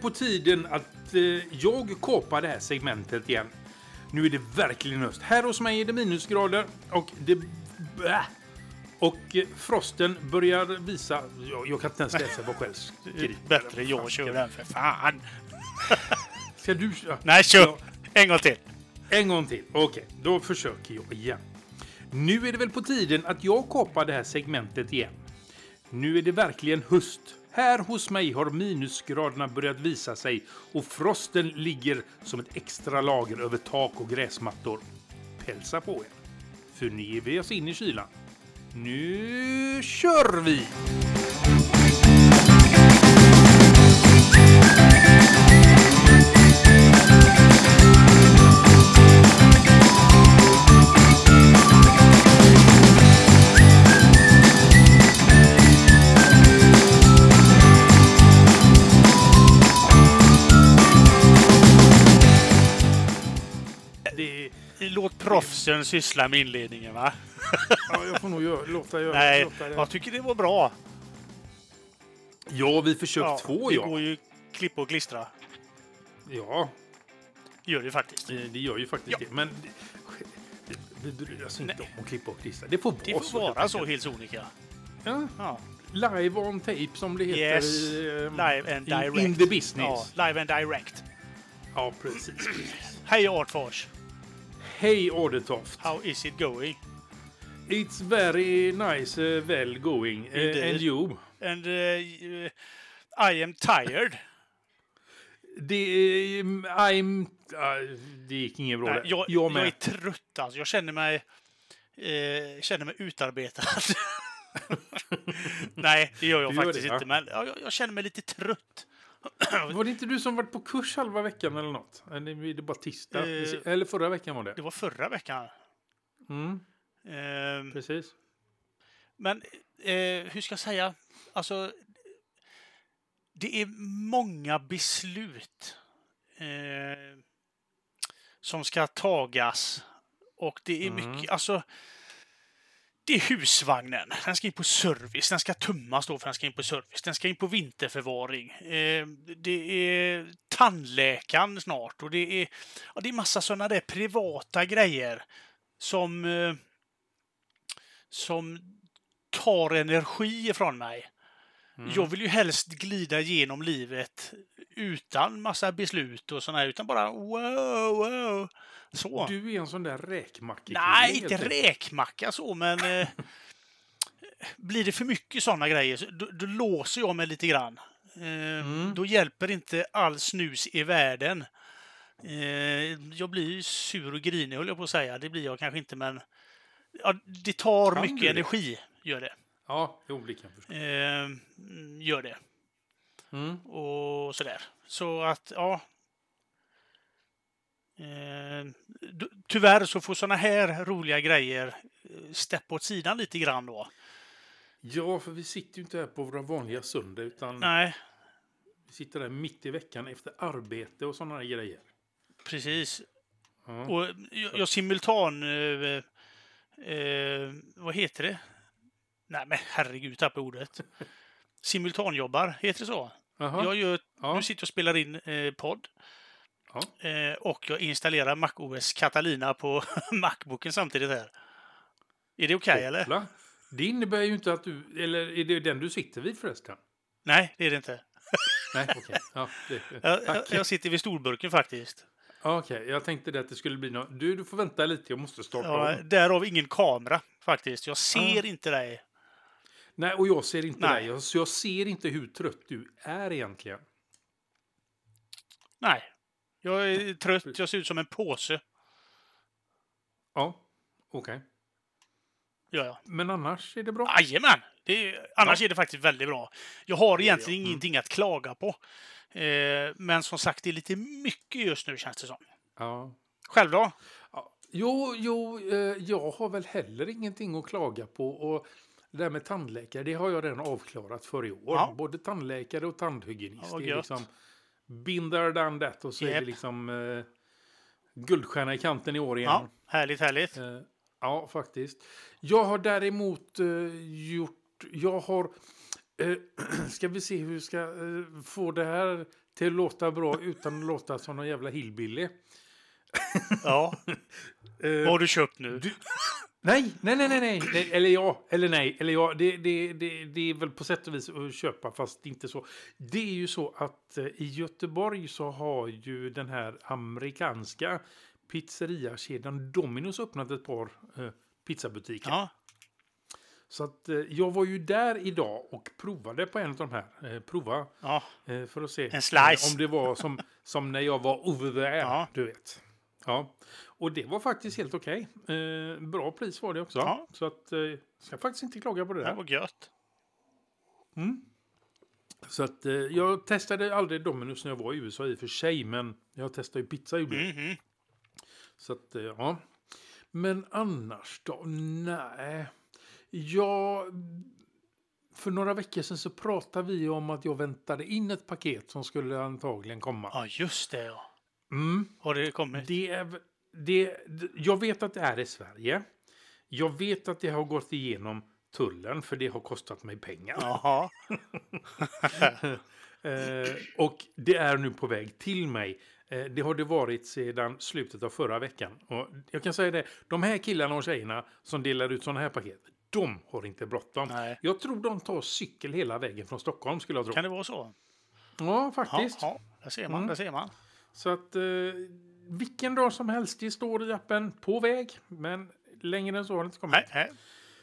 på tiden att eh, jag kapar det här segmentet igen. Nu är det verkligen höst. Här hos mig är det minusgrader och det... Bäh. Och eh, frosten börjar visa... Jag, jag kan inte ens läsa vad själv skriver. Bättre jag kör den för fan. Ska du... Ja. Nej, kör! Ja. En gång till. En gång till. Okej, då försöker jag igen. Nu är det väl på tiden att jag kapar det här segmentet igen. Nu är det verkligen höst. Här hos mig har minusgraderna börjat visa sig och frosten ligger som ett extra lager över tak och gräsmattor. Pälsa på er, för nu ger vi oss in i kylan. Nu kör vi! Låt proffsen syssla med inledningen, va? Ja, jag får nog göra, låta göra Nej, låta det. jag tycker det var bra. Ja, vi försökt två, det ja. går ju klippa och klistra. Ja, Gör det faktiskt. Eh, Det gör ju faktiskt Ja. det. Men det- vi bryr oss inte om att klippa och klistra. Det får Det vara får helt vara så helt sonika. Ja. Ja. Live on tape som det heter Yes. i, eh, Live and in, direct. in the business. Ja, Ja, live and direct. precis. precis. Hej Artfors! Hej Adetoft. How is it going? It's very nice, uh, well going. Uh, and you? And uh, I am tired. Det, är- I'm... Uh, det gick inget bra Nej, jag, jag jag är trött alltså. Jag känner mig, eh, känner mig utarbetad. Nej, det gör jag Du gör faktiskt det, ja. inte. Men jag, jag känner mig lite trött. Var det inte du som varit på kurs halva veckan eller något? Eller det bara tisdag? Eh, eller förra veckan var det? Det var förra veckan. Mm, Ehm, precis. Men eh, hur ska jag säga? Alltså, det är många beslut eh, som ska tagas. Och det är Mm. mycket, alltså. Det är husvagnen. Den ska in på service. Den ska tummas då för den ska in på service. Den ska in på vinterförvaring. Eh, det är tandläkaren snart och det är, ja, det är massa sådana där privata grejer som eh, som tar energi ifrån mig. Mm. Jag vill ju helst glida genom livet utan massa beslut och sådana här, utan bara wow, wow. Så. Du är en sån där räkmacka Nej, inte räkmacka så, men eh, blir det för mycket sådana grejer, då, då låser jag mig lite grann. Eh, Mm. Då hjälper inte all snus i världen. Eh, jag blir ju sur och grinig, höll jag på att säga. Det blir jag kanske inte, men ja, det tar Kan mycket energi, gör det. Ja, jo, det kan jag förstå. Eh, mm, gör det. Mm. Och sådär. Så att, ja. Eh, tyvärr så får såna här roliga grejer eh, steppa åt sidan lite grann då. Ja, för vi sitter ju inte här på våra vanliga söndag utan Nej, vi sitter där mitt i veckan efter arbete och sådana här grejer. precis. Ja. Och jag, jag simultan... Eh, eh, vad heter det? Nej men herregud, tappade ordet. Simultanjobbar, heter det så? Jaha. Jag gör, Ja. Nu sitter jag och spelar in eh, podd. Ja. Eh, och jag installerar MacOS Catalina på Macbooken samtidigt här. Är det okej eller? Koppla. Det innebär ju inte att du... Eller är det den du sitter vid förresten? Nej, det är det inte. Nej, okej. Ja, det- Jag, jag sitter vid storburken faktiskt. Ja, Okej, jag tänkte det att det skulle bli något... Du, du får vänta lite, jag måste starta Ja, om. därav ingen kamera faktiskt. Jag ser Ah. inte dig. Nej, och jag ser inte Nej. dig. Så jag ser inte hur trött du är egentligen. Nej. Jag är trött, jag ser ut som en påse. Ja, okej. Gör jag. Men annars är det bra? Jajamän! Det är, annars Ja. är det faktiskt väldigt bra. Jag har egentligen jag. Mm. ingenting att klaga på. Eh, men som sagt, det är lite mycket just nu känns det som. Ja. Själv då? Jo, jo, eh, jag har väl heller ingenting att klaga på. Och Det där med tandläkare, det har jag redan avklarat för i år. Ja. Både tandläkare och tandhygienist. Ja, det är liksom binder done that och så är det liksom eh, guldstjärna i kanten i år igen. Ja, härligt, härligt. Eh, ja, faktiskt. Jag har däremot eh, gjort... Jag har... Eh, ska vi se hur jag ska eh, få det här till att låta bra utan att låta som någon jävla hillbilly. Ja. Eh, Vad har du köpt nu? du- Nej, nej, nej, nej, nej, eller ja, eller nej, eller ja, det, det, det, det är väl på sätt och vis att köpa, fast inte så. Det är ju så att i Göteborg så har ju den här amerikanska pizzeriakedjan Domino's öppnat ett par eh, pizzabutiker. Ja, Så att eh, jag var ju där idag och provade på en av de här. Eh, prova ja. eh, för att se eh, om det var som, som när jag var over there, Ja. du vet. Ja, och det var faktiskt helt okej. Eh, bra pris var det också. Ja. Så att eh, ska faktiskt inte klaga på det Det där. var gött. Så att eh, jag testade aldrig Domino's när jag var i USA i och för sig, men jag testade ju pizza gjorde jag. Mhm. Så att, eh, ja. Men annars då? Nej. Jag... För några veckor sedan så pratade vi om att jag väntade in ett paket som skulle antagligen komma. Ja, just det ja. Mm. Har det kommit? Det är, det, jag vet att det är i Sverige. Jag vet att det har gått igenom tullen, för det har kostat mig pengar. Jaha. Eh, och det är nu på väg till mig. Eh, det har det varit sedan slutet av förra veckan. Och jag kan säga det, de här killarna och tjejerna som delar ut sådana här paket, de har inte bråttom. Nej. Jag tror de tar cykel hela vägen från Stockholm skulle jag tro. Kan det vara så? Ja, Ja, faktiskt. ja. Där ser man. Mm. Där ser man. Så att eh, vilken dag som helst, det står i appen på väg. Men längre än så har det inte kommit. Nej, nej.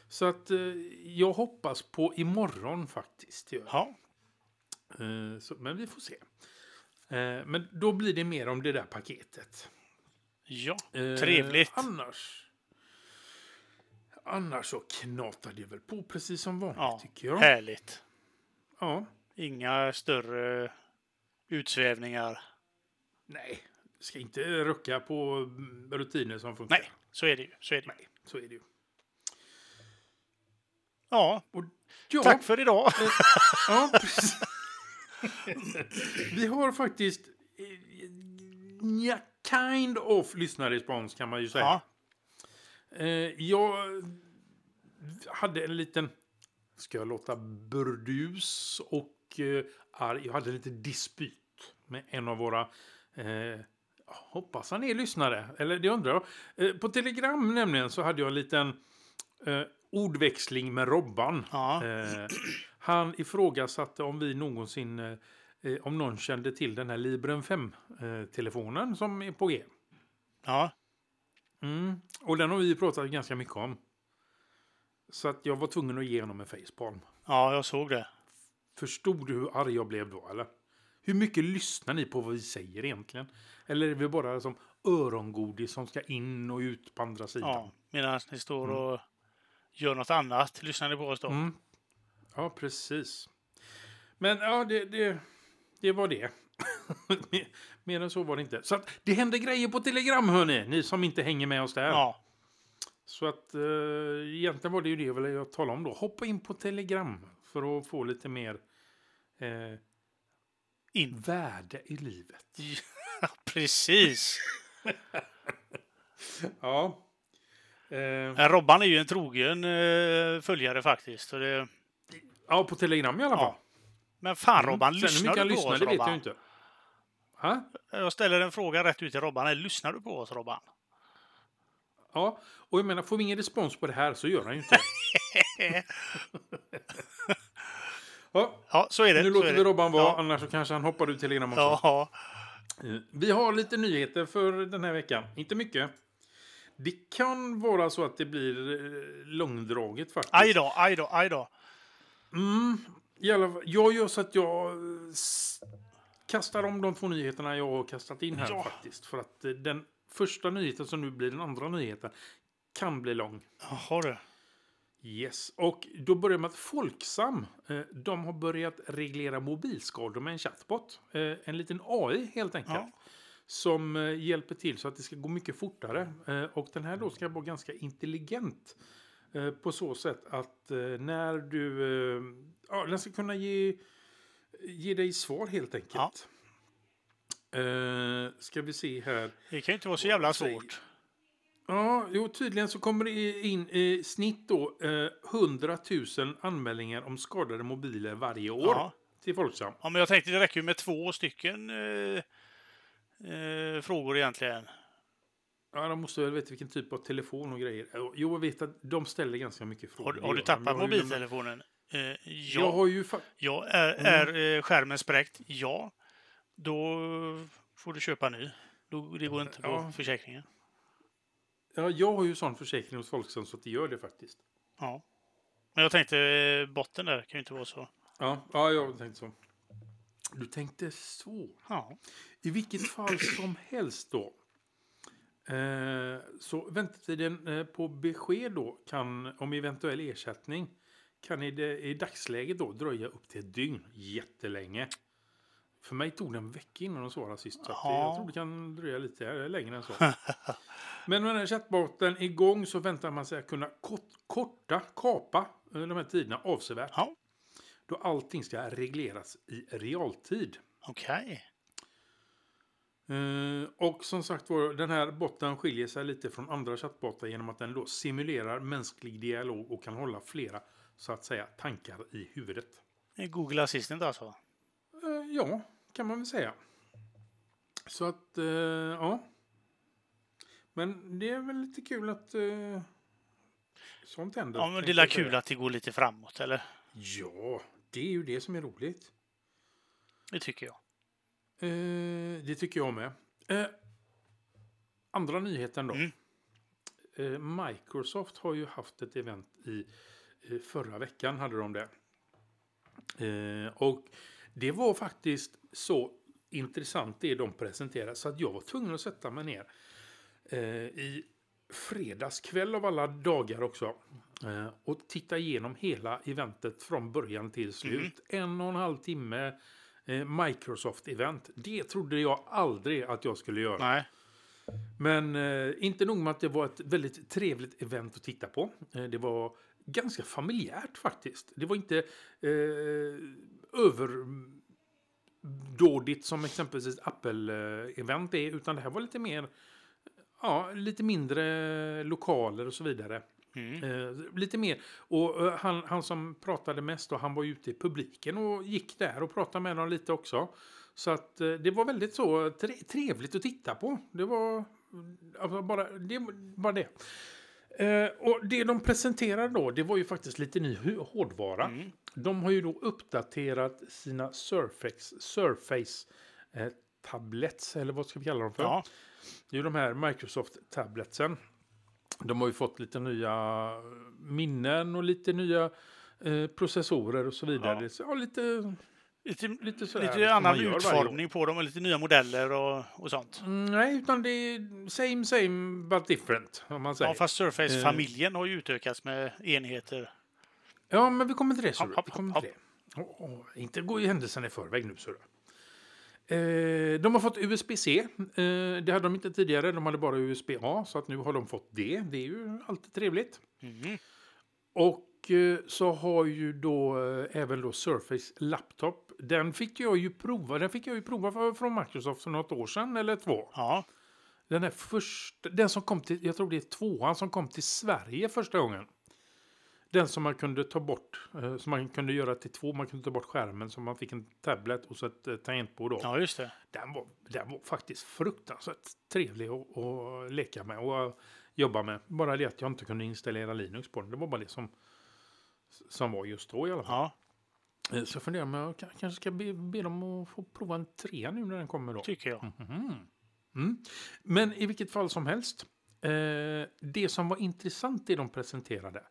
Så att eh, jag hoppas på imorgon faktiskt. Ja. Eh, så, men vi får se. Eh, men då blir det mer om det där paketet. Ja, Eh, trevligt. Annars. Annars så knatar det väl på precis som vanligt Ja, tycker jag. härligt. Ja. Inga större utsvävningar. Nej, ska inte rucka på rutiner som funkar. Nej, så är det ju. Så är det ju. Nej, så är det ju. Ja, Och, ja, tack för idag. Ja, precis. Vi har faktiskt eh, ja, kind of lyssnarrespons kan man ju säga. Ja, Eh, jag hade en liten, ska jag låta burdus och eh, arg. Jag hade en liten dispyt med en av våra, eh, hoppas han är lyssnare, eller det undrar jag. Eh, på Telegram nämligen så hade jag en liten eh, ordväxling med Robban. Ja. Eh, han ifrågasatte om vi någonsin, eh, eh, om någon kände till den här Librem 5-telefonen som är på G. ja. Mm. Och den har vi pratat ganska mycket om. Så att jag var tvungen att ge honom en facepalm. ja, jag såg det. Förstod du hur arg jag blev då eller? Hur mycket lyssnar ni på vad vi säger egentligen? Eller är vi bara som örongodis som ska in och ut på andra sidan? Ja, medan ni står och gör något annat. Lyssnar ni på oss då? Mm. Ja, precis. Men ja, det, det, det var det. Mer- än så var det inte. Så att det händer grejer på Telegram hörni, ni som inte hänger med oss där. Ja, Så att eh, egentligen var det ju det jag ville tala om då. Hoppa in på Telegram för att få lite mer eh, in. värde i livet. Ja, precis. Ja. Eh, Robban är ju en trogen eh, följare faktiskt. Det... ja, på Telegram i alla fall. Ja. Men fan Robban, Mm. Sen hur lyssnar du på lyssnar, oss det vet jag Robban? inte. Ha? Jag ställer en fråga rätt ut till Robban. Lyssnar du på oss Robban? Ja, och jag menar, får vi ingen respons på det här så gör han ju inte ja, Ja, så är det. nu låter vi. Robban vara, Ja. annars så kanske han hoppar ut Telegram också. Ja, Eh, Vi har lite nyheter för den här veckan. Inte mycket. Det kan vara så att det blir eh, långdraget faktiskt. aj då, aj då, aj då. Mm, i alla fall, jag gör så att jag kastar om de två nyheterna jag har kastat in här Ja. faktiskt. För att eh, den första nyheten som nu blir den andra nyheten kan bli lång. Jaha du. Yes, och då börjar med att Folksam, eh, de har börjat reglera mobilskador med en chatbot. Eh, en liten AI helt enkelt. Ja. Som hjälper till så att det ska gå mycket fortare. Och den här då ska vara ganska intelligent. På så sätt att när du... Ja, den ska kunna ge, ge dig svar helt enkelt. Eh, ska vi se här. Det kan ju inte vara så jävla svårt. Ja, jo, tydligen så kommer det in i snitt då eh, 100 000 anmälningar om skadade mobiler varje år Ja. till Folksam. Ja, men jag tänkte det räcker ju med två stycken eh, eh, frågor egentligen. Ja, de måste väl veta vilken typ av telefon och grejer. Jo, jag vet att de ställer ganska mycket frågor. Har, har du tappat mobiltelefonen? Eh, Jag ja. har ju... Ja. Är, Mm. är eh, skärmen spräckt? Ja. Då får du köpa ny. Då, det går inte på Ja. försäkringen. ja, jag har ju sån försäkring hos Folksam så att det gör det faktiskt. Ja. Men jag tänkte eh, botten där kan ju inte vara så. Ja, ja jag tänkte så. Du tänkte så. Ja. I vilket fall som helst då. Eh, så väntetiden eh, på besked då kan om eventuell ersättning kan i, det, i dagsläget då dröja upp till ett dygn. Jättelänge. För mig tog det en vecka innan de svarade sist. Så Ja. jag tror det kan dröja lite längre än så. Men när den här chattbotten är igång så väntar man sig att kunna kort, korta, kapa eh, de här tiderna avsevärt. Ja. Då allting ska regleras i realtid. Okej. Eh, och som sagt var, den här botten skiljer sig lite från andra chattbottar genom att den då simulerar mänsklig dialog och kan hålla flera, så att säga, tankar i huvudet. Google Assistant alltså? Eh, ja, kan man väl säga. Så att, eh, ja. Men det är väl lite kul att eh, sånt händer. Ja, men det är kul att det går lite framåt, eller? Ja, det är ju det som är roligt. Det tycker jag. Eh, det tycker jag med. Eh, andra nyheten då. Mm. Eh, Microsoft har ju haft ett event i förra veckan hade de det. Eh, och det var faktiskt så intressant det de presenterade så att jag var tvungen att sätta mig ner eh, i fredagskväll av alla dagar också eh, och titta igenom hela eventet från början till slut. En och en halv timme Microsoft-event. Det trodde jag aldrig att jag skulle göra. Nej. Men eh, inte nog med att det var ett väldigt trevligt event att titta på. Eh, det var ganska familjärt faktiskt. Det var inte eh, överdådigt som exempelvis Apple-event är, utan det här var lite mer Ja, lite mindre lokaler och så vidare. Mm. Eh, lite mer. Och eh, han, han som pratade mest då, han var ute i publiken och gick där och pratade med dem lite också. Så att eh, det var väldigt så tre, trevligt att titta på. Det var alltså, bara det. Bara det. Eh, och det de presenterade då, det var ju faktiskt lite ny hårdvara. Mm. De har ju då uppdaterat sina Surface, Surface eh, tablets, eller vad ska vi kalla dem för? Ja. Det är ju de här Microsoft-tabletsen. De har ju fått lite nya minnen och lite nya eh, processorer och så vidare. Ja. Så- Ja, lite, Lite, lite, sådär lite annan utformning på dem och lite nya modeller och, och sånt. Mm, nej, utan det är same, same but different. Om man säger. Ja, fast Surface-familjen har ju utökats med enheter. Ja, men vi kommer till det. Hopp, hopp, vi kommer hopp, till det. Åh, åh, inte gå i händelsen i förväg nu. Så eh, de har fått USB-C. Eh, det hade de inte tidigare. De hade bara USB-A. Så att nu har de fått det. Det är ju alltid trevligt. Mm. Och eh, så har ju då eh, även då Surface Laptop. Den fick jag ju prova. Den fick jag ju prova för, från Microsoft för något år sedan eller två. Ja, Den är först, den som kom till, jag tror det är tvåan som kom till Sverige första gången. Den som man kunde ta bort, eh, som man kunde göra till två, man kunde ta bort skärmen så man fick en tablet och så ett eh, tangentbord då. ja just det. Den, var, den var faktiskt fruktansvärt trevlig att, att leka med och eh, jobba med. Bara det att jag inte kunde installera Linux på den, det var bara det som, som var just då i alla fall. Ja, Så jag funderar om jag ka- kanske ska be, be dem att få prova en trea nu när den kommer då. tycker jag. Mhm. Mm. Men i vilket fall som helst. Eh, det som var intressant det de presenterade.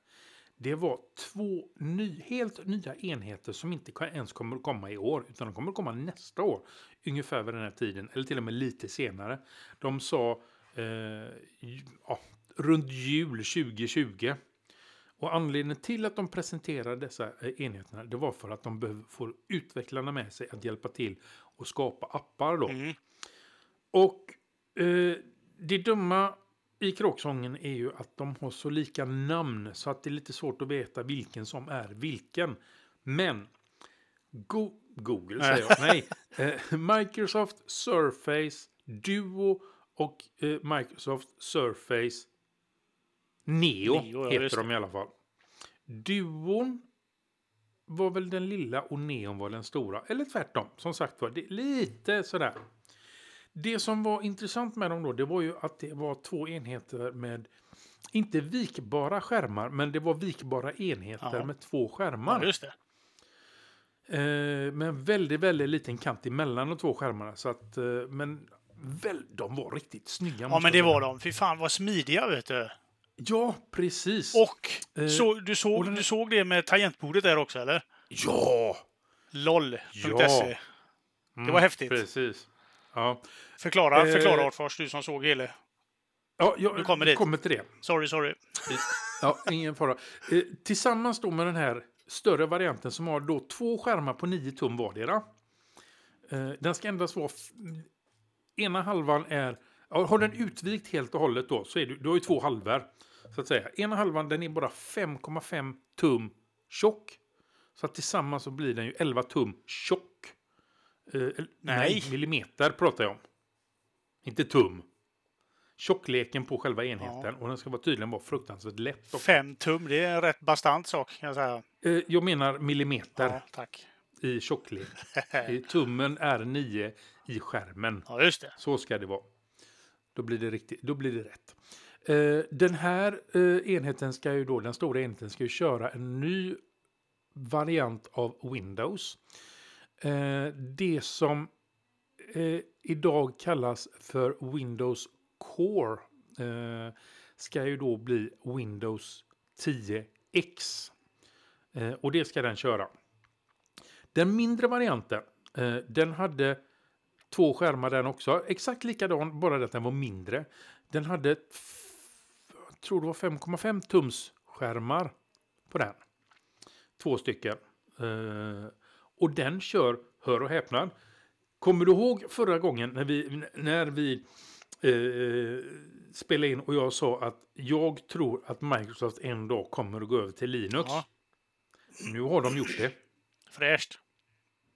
Det var två ny, helt nya enheter som inte ens kommer att komma i år. Utan de kommer att komma nästa år. Ungefär vid den här tiden. Eller till och med lite senare. De sa eh, ja, runt jul 2020. Och anledningen till att de presenterade dessa eh, enheterna det var för att de behöver få utvecklarna med sig att hjälpa till och skapa appar då. Mm. Och eh, det dumma i kråksången är ju att de har så lika namn så att det är lite svårt att veta vilken som är vilken. Men Go Google säger jag, nej. Eh, Microsoft Surface Duo och eh, Microsoft Surface Neo, Neo, ja, heter de i alla fall. Duon var väl den lilla och Neon var den stora. Eller tvärtom, som sagt var. Det lite sådär. Det som var intressant med dem då, det var ju att det var två enheter med inte vikbara skärmar, men det var vikbara enheter Ja. med två Ja, skärmar. just det. Eh, med en väldigt, väldigt liten kant emellan de två skärmarna. Så att, eh, men väl, de var riktigt snygga. Ja, men det var de. Fy fan vad smidiga, vet du. Ja, precis. Och Eh, så, du, såg, den- du såg det med tangentbordet där också, eller? Ja! LOL.se. Ja. Det var häftigt. Precis. Ja, Förklara, Eh, förklara Artfors, du som såg hela. ja jag Nu kommer dit. kommer till det. Sorry, sorry. Ja, ingen fara. Eh, tillsammans då med den här större varianten som har då två skärmar på 9 tum vardera. Eh, den ska endast vara... Ena halvan är... Ja, har den utvikt helt och hållet då så är du, du har ju två halvor. Så att säga. Ena halvan den är bara 5,5 tum tjock. Så att tillsammans så blir den ju 11 tum tjock. Eh, eller- Nej. millimeter pratar jag om. Inte tum. Tjockleken på själva enheten. Och den ska vara tydligen vara fruktansvärt lätt. också. Fem tum, det är en rätt bastant sak kan jag säga. Eh, Jag menar millimeter Ja, tack. i tjocklek. Tummen är 9 i skärmen. Ja, just det. Så ska det vara. Då blir det, riktigt, då blir det rätt. Eh, den här eh, enheten ska ju då, den stora enheten ska ju köra en ny variant av Windows. Eh, det som idag kallas för Windows Core ska ju då bli Windows 10X. Och det ska den köra. Den mindre varianten, den hade två skärmar den också. Exakt likadan, bara det att den var mindre. Den hade, tror det var 5,5 tums skärmar på den. Två stycken. Eh, och den kör, hör och häpna, kommer du ihåg förra gången när vi, när vi eh, spelade in och jag sa att jag tror att Microsoft en dag kommer att gå över till Linux. Ja. Nu har de gjort det. Fräscht.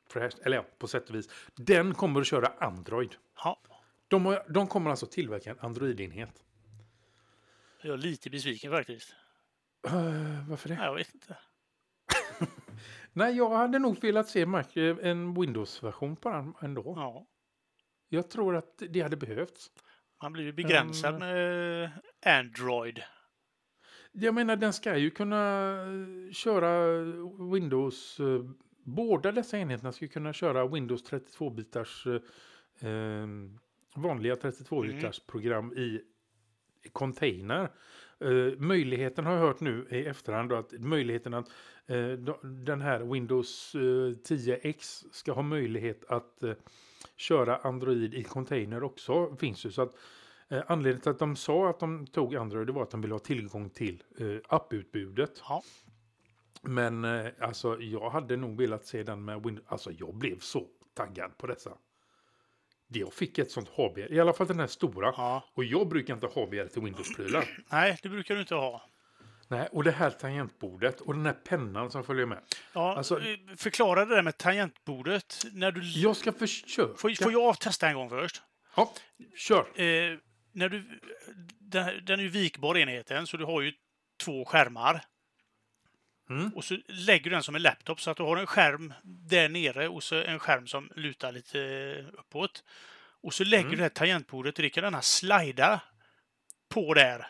Fräscht, eller ja, på sätt och vis. Den kommer att köra Android. Ja, De, har, de kommer alltså tillverka en Android-enhet. Jag är lite besviken faktiskt. Uh, varför det? Jag vet inte. Nej, jag hade nog velat se Mac, eh, en Windows-version på den ändå. Ja, Jag tror att det hade behövts. man blir ju begränsad Ehm. med Android. Jag menar, den ska ju kunna köra Windows. Båda dessa enheterna ska kunna köra Windows 32-bitars eh, vanliga 32-bitars program i container. Eh, möjligheten har jag hört nu i efterhand då, att möjligheten att eh, den här Windows eh, 10X ska ha möjlighet att eh, köra Android i container också finns ju. Så att eh, anledningen till att de sa att de tog Android det var att de ville ha tillgång till eh, apputbudet. Ja. Men alltså jag hade nog velat se den med Windows. Alltså jag blev så taggad på dessa. Jag fick ett sånt HBR, i alla fall den här stora. ja. Och jag brukar inte ha HBR till Windows-prylar. Nej, det brukar du inte ha. Nej, och det här tangentbordet och den här pennan som följer med. Ja, Alltså- eh, förklara det där med tangentbordet. När du... Jag ska försöka. får, får jag testa en gång först? Ja, kör. Eh, när du, den, den är ju vikbar enheten, så du har ju två skärmar. Mm. Och så lägger du den som en laptop så att du har en skärm där nere och så en skärm som lutar lite uppåt. Och så lägger Mm. du det här tangentbordet och det kan denna slida på där.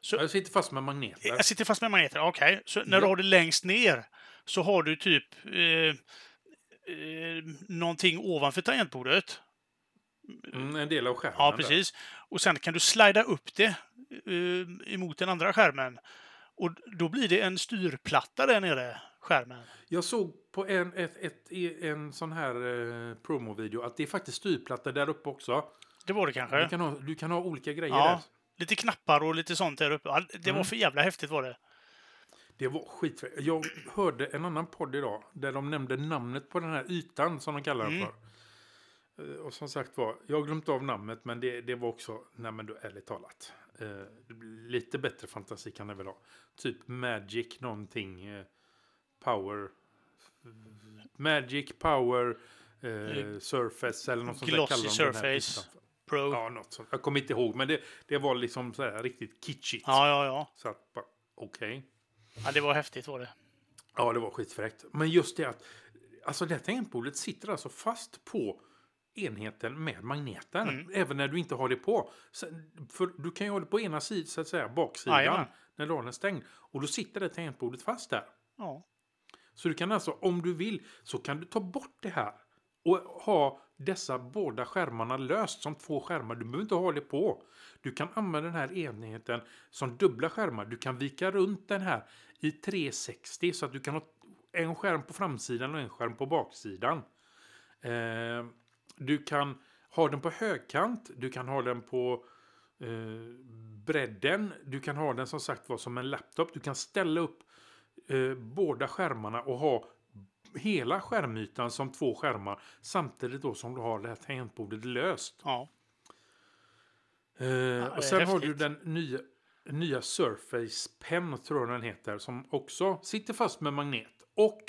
Så, Jag sitter fast med magneter. jag sitter fast med magneter, okej. Så när du Ja. har det längst ner så har du typ eh, eh, någonting ovanför tangentbordet. Mm, en del av skärmen. Ja, där. precis. Och sen kan du slida upp det eh, emot den andra skärmen. Och då blir det en styrplatta där nere, skärmen. Jag såg på en, ett, ett, en sån här eh, promovideo att det är faktiskt styrplatta där uppe också. Det var det kanske. Du kan ha, du kan ha olika grejer Ja. där. Lite knappar och lite sånt där uppe. Ja, Det var Mm. för jävla häftigt var det. Det var skitfräckt. Jag hörde en annan podd idag där de nämnde namnet på den här ytan som de kallar den Mm. för. Eh, Och som sagt var, jag har glömt av namnet men det, det var också, nej men då ärligt talat. Eh, lite bättre fantasi kan det väl ha. Typ Magic någonting. Eh, power. Magic Power. Eh, surface eller något sånt. Glossy Surface. Pro. Ja, något sånt. Jag kommer inte ihåg men det, det var liksom så här riktigt kitschigt. Ja, ja, ja. Så att, okej. ja det var häftigt var det. Ja, det var skitfräckt. Men just det att alltså det här tangentbordet sitter alltså fast på enheten med magneten. Mm. Även när du inte har det på. För du kan ju ha det på ena sidan, så att säga, baksidan. Jajamän. när du har den stängd. Och då sitter det tangentbordet fast där. Ja. Så du kan alltså, om du vill, så kan du ta bort det här. Och ha dessa båda skärmarna löst som två skärmar. Du behöver inte ha det på. Du kan använda den här enheten som dubbla skärmar. Du kan vika runt den här i 360 så att du kan ha en skärm på framsidan och en skärm på baksidan. Eh, du kan ha den på högkant. Du kan ha den på eh, bredden. Du kan ha den som sagt var som en laptop. Du kan ställa upp eh, båda skärmarna och ha hela skärmytan som två skärmar samtidigt då som du har det här tangentbordet löst. ja. Eh, det och sen har du den nya, nya Surface Pen tror jag den heter som också sitter fast med magnet och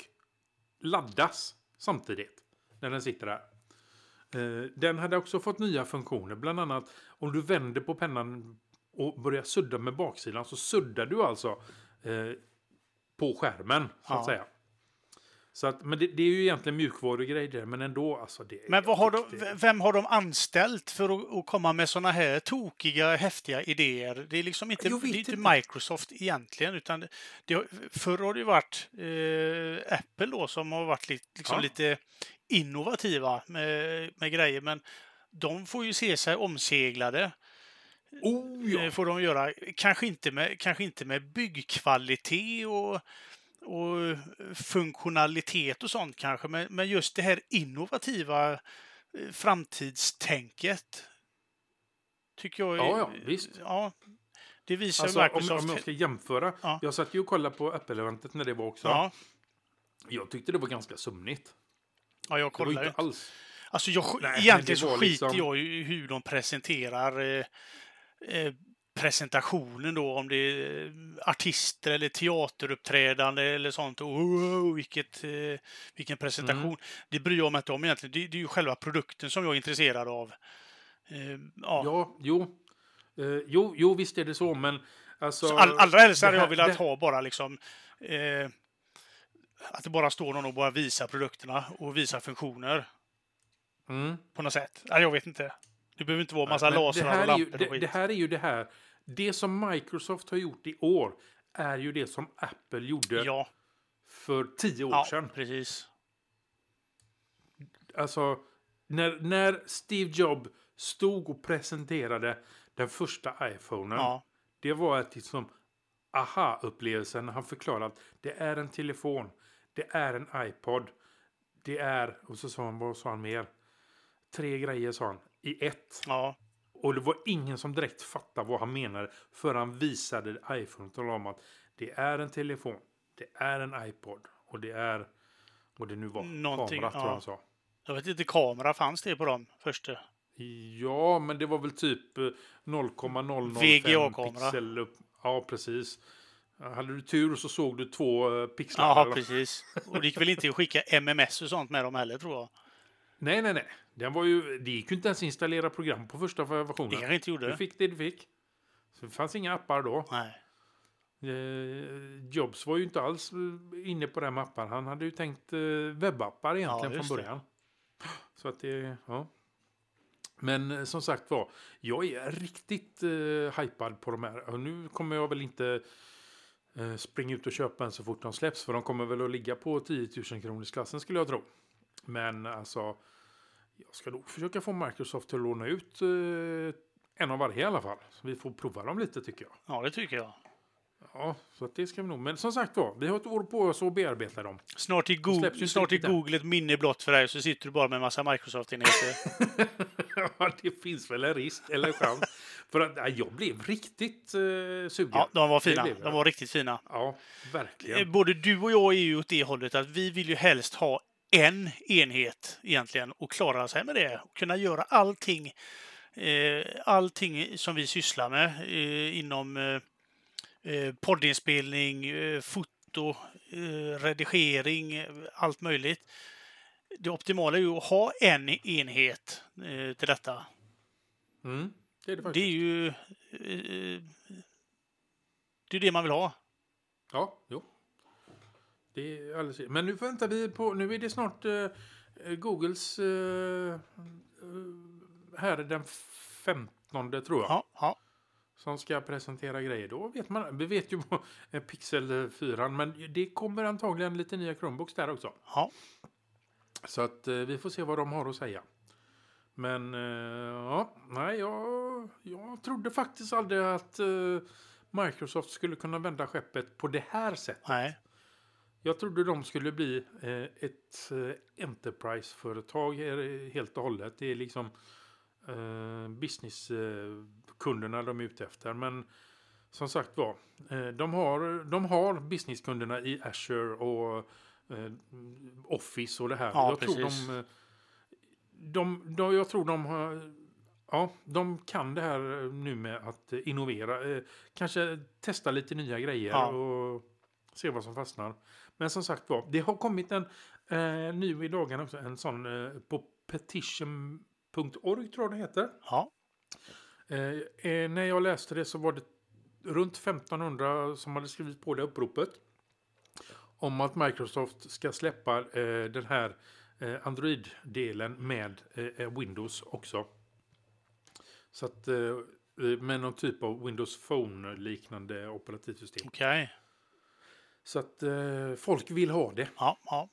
laddas samtidigt när den sitter där. Eh, den hade också fått nya funktioner, bland annat om du vänder på pennan och börjar sudda med baksidan så suddar du alltså eh, på skärmen så att Ja. säga. Så att, men det, det är ju egentligen mjukvarugrej det, men ändå alltså. Det, Men vad har de, vem har de anställt för att, att komma med såna här tokiga, häftiga idéer? Det är liksom inte, det är inte. Microsoft egentligen, utan det, förr har det ju varit eh, Apple då som har varit lite, liksom Ja. lite innovativa med, med grejer, men de får ju se sig omseglade. Oh, ja. eh, Får de göra. Kanske inte med, kanske inte med byggkvalitet och, och funktionalitet och sånt kanske, men, men just det här innovativa eh, framtidstänket. Tycker jag är- Ja, ja, visst. Ja, det visar Alltså, ju om, Microsoft. om jag ska jämföra. Ja. Jag satt ju och kollade på Apple-eventet när det var också. ja, Jag tyckte det var ganska sömnigt. Ja, jag Det var kollar ju. inte alls. Alltså jag, Nej, egentligen det så skiter liksom- jag i hur de presenterar eh, eh, presentationen då, om det är artister eller teateruppträdande eller sånt. Och, wow, vilket, eh, vilken presentation. Mm. Det bryr jag mig inte om egentligen. Det, det är ju själva produkten som jag är intresserad av. Eh, ja. Ja, jo. Eh, jo, jo, visst är det så, men alltså... Så all, allra helst hade det jag velat det- ha bara liksom eh, att det bara står någon och bara visar produkterna och visar funktioner Mm. på något sätt. Ja, jag vet inte. Det behöver inte vara massa Men lasrar och ju, lampor och det, skit. det här är ju det här. Det som Microsoft har gjort i år är ju det som Apple gjorde Ja, för tio år ja sedan. precis. Alltså, när, när Steve Jobs stod och presenterade den första iPhonen. Ja, Det var ett liksom aha-upplevelsen när han förklarade att det är en telefon, det är en iPod, det är, och så sa han, vad sa han mer? Tre grejer sa han, i ett. ja, Och det var ingen som direkt fattade vad han menade för han visade iPhone och talade om att det är en telefon, det är en iPod och det är, vad det nu var, Någonting, kamera tror ja. han sa. jag vet inte, kamera fanns det på dem första? Ja, men det var väl typ eh, 0,005 VGA-kamera. pixel upp. Ja, precis. Hade du tur så såg du två eh, pixlar. Ja, precis. Och det gick väl inte att skicka MMS och sånt med dem heller, tror jag. Nej, nej, nej. Den var ju, det gick ju inte ens installera program på första Det versionen. kanske inte gjorde Du det. fick det du fick. Så det fanns inga appar då. Nej. Eh, Jobs var ju inte alls eh, inne på den mappen. Han hade ju tänkt webbappar egentligen just från det. början. Så att det, ja. Men som sagt var, jag är riktigt eh, hypad på de här. Och nu kommer jag väl inte eh, springa ut och köpa en så fort de släpps. För de kommer väl att ligga på 10 000 kronors klassen skulle jag tro. Men alltså, jag ska nog försöka få Microsoft till att låna ut eh, en av varje i alla fall. Så vi får prova dem lite tycker jag. Ja, det tycker jag. Ja, så det ska vi nog. Men som sagt var, vi har ett år på oss att bearbeta dem. Snart är, Google, snart är. Google ett minne blott för dig, så sitter du bara med en massa Microsoft-enheter. ja, det finns väl en risk eller en chans. För att ja, jag blev riktigt uh, sugen. Ja, de var fina. blev. De var riktigt fina. Ja, Eh, verkligen. Både du och jag är ju åt det hållet att vi vill ju helst ha en enhet egentligen och klara sig med det. Och kunna göra allting, eh, allting som vi sysslar med eh, inom eh, eh poddinspelning, eh, foto, eh, redigering, eh, allt möjligt. Det optimala är ju att ha en enhet till detta. Mm, det, är det, det är ju det är det man vill ha. Ja, jo. Det är alldeles Men nu väntar vi på, nu är det snart uh, Googles uh, här är den 15 tror jag. Ja, ja. Som ska presentera grejer. Då vet man, vi vet ju på Pixel 4 men det kommer antagligen lite nya Chromebooks där också. Ja. Så att vi får se vad de har att säga. Men ja, nej, jag, jag trodde faktiskt aldrig att Microsoft skulle kunna vända skeppet på det här sättet. Nej. Jag trodde de skulle bli eh, ett eh, Enterprise-företag helt och hållet. Det är liksom eh, businesskunderna de är ute efter. Men som sagt var, eh, de, har, de har businesskunderna i Azure och eh, Office och det här. Ja, jag, precis. tror de, eh, de, de, jag tror de har Ja, de kan det här nu med att innovera. Kanske testa lite nya grejer ja. och se vad som fastnar. Men som sagt var, det har kommit en eh, ny i dagarna också, en sån eh, på petition.org tror jag det heter. Ja. Eh, eh, när jag läste det så var det runt 1500 som hade skrivit på det uppropet. Om att Microsoft ska släppa eh, den här eh, Android-delen med Windows också. Så att med någon typ av Windows Phone-liknande operativsystem. Okej. Okay. Så att eh, folk vill ha det. Ja, ja.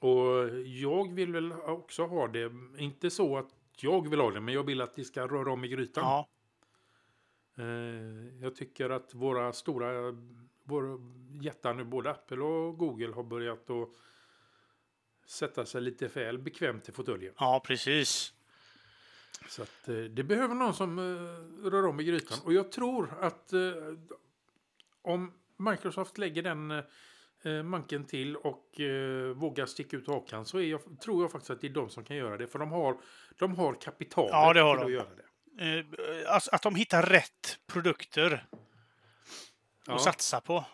Och jag vill väl också ha det. Inte så att jag vill ha det, men jag vill att det ska röra om i grytan. Ja. Eh, jag tycker att våra stora våra jättar nu, både Apple och Google, har börjat att sätta sig lite väl bekvämt i fåtöljen. Ja, precis. Så att eh, det behöver någon som eh, rör om i grytan. Och jag tror att eh, om Microsoft lägger den eh, manken till och eh, vågar sticka ut hakan så är jag, tror jag faktiskt att det är de som kan göra det. För de har, de har kapital ja, det har till de. att göra det. Alltså, att de hittar rätt produkter ja. att satsa på.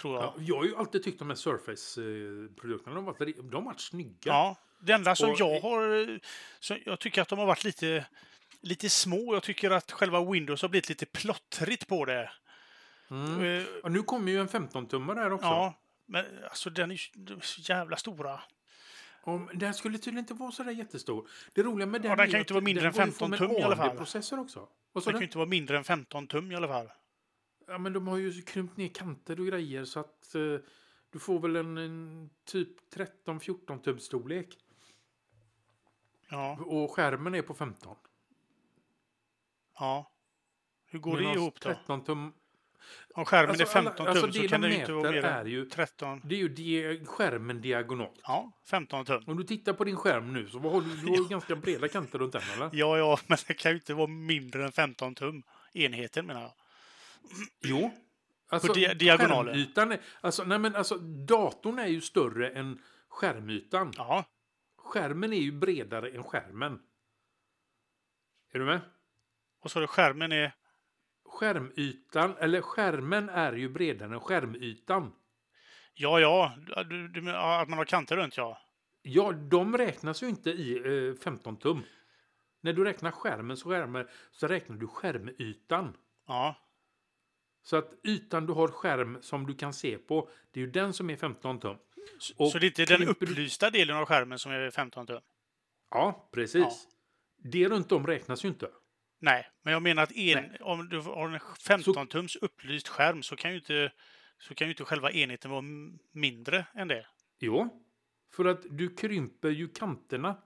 Tror jag. Ja, jag har ju alltid tyckt de här Surface-produkterna, de har varit, de har varit snygga. Ja, det enda som och, jag har... Så jag tycker att de har varit lite, lite små. Jag tycker att själva Windows har blivit lite plottrigt på det. Mm. Uh, och nu kommer ju en 15-tummare här också. Ja, men alltså den är så jävla stora. Och den skulle tydligen inte vara så där jättestor. Det roliga med den ja, den kan ju inte vara mindre än 15 tum i alla fall. processor också. den kan ju inte vara mindre än 15 tum i alla fall. Ja, men de har ju krympt ner kanter och grejer så att uh, du får väl en, en typ 13-14 tums storlek. Ja. Och skärmen är på 15. Ja. Hur går Medan det ihop då? 13 tum om skärmen alltså, är 15 tum alltså, så kan det inte vara mer än ju, 13. Det är ju di skärmen diagonalt. Ja, 15 tum. Om du tittar på din skärm nu så har du, du har ganska breda kanter runt den eller? Ja, ja, men det kan ju inte vara mindre än 15 tum. Enheten menar jag. Jo. Alltså, på di diagonalen. Skärmytan är, alltså, nej men alltså datorn är ju större än skärmytan. Ja. Skärmen är ju bredare än skärmen. Är du med? Och så är det skärmen är skärmytan, eller skärmen är ju bredare än skärmytan. Ja, ja, du, du, att man har kanter runt ja. Ja, de räknas ju inte i eh, 15 tum. När du räknar skärmen så, skärmer, så räknar du skärmytan. Ja. Så att ytan du har skärm som du kan se på, det är ju den som är 15 tum. Och så det är inte den upplysta delen av skärmen som är 15 tum? Ja, precis. Ja. Det runt om räknas ju inte. Nej, men jag menar att en, om du har en 15-tums upplyst skärm så kan ju inte så kan ju inte själva enheten vara mindre än det. Jo, för att du krymper ju kanterna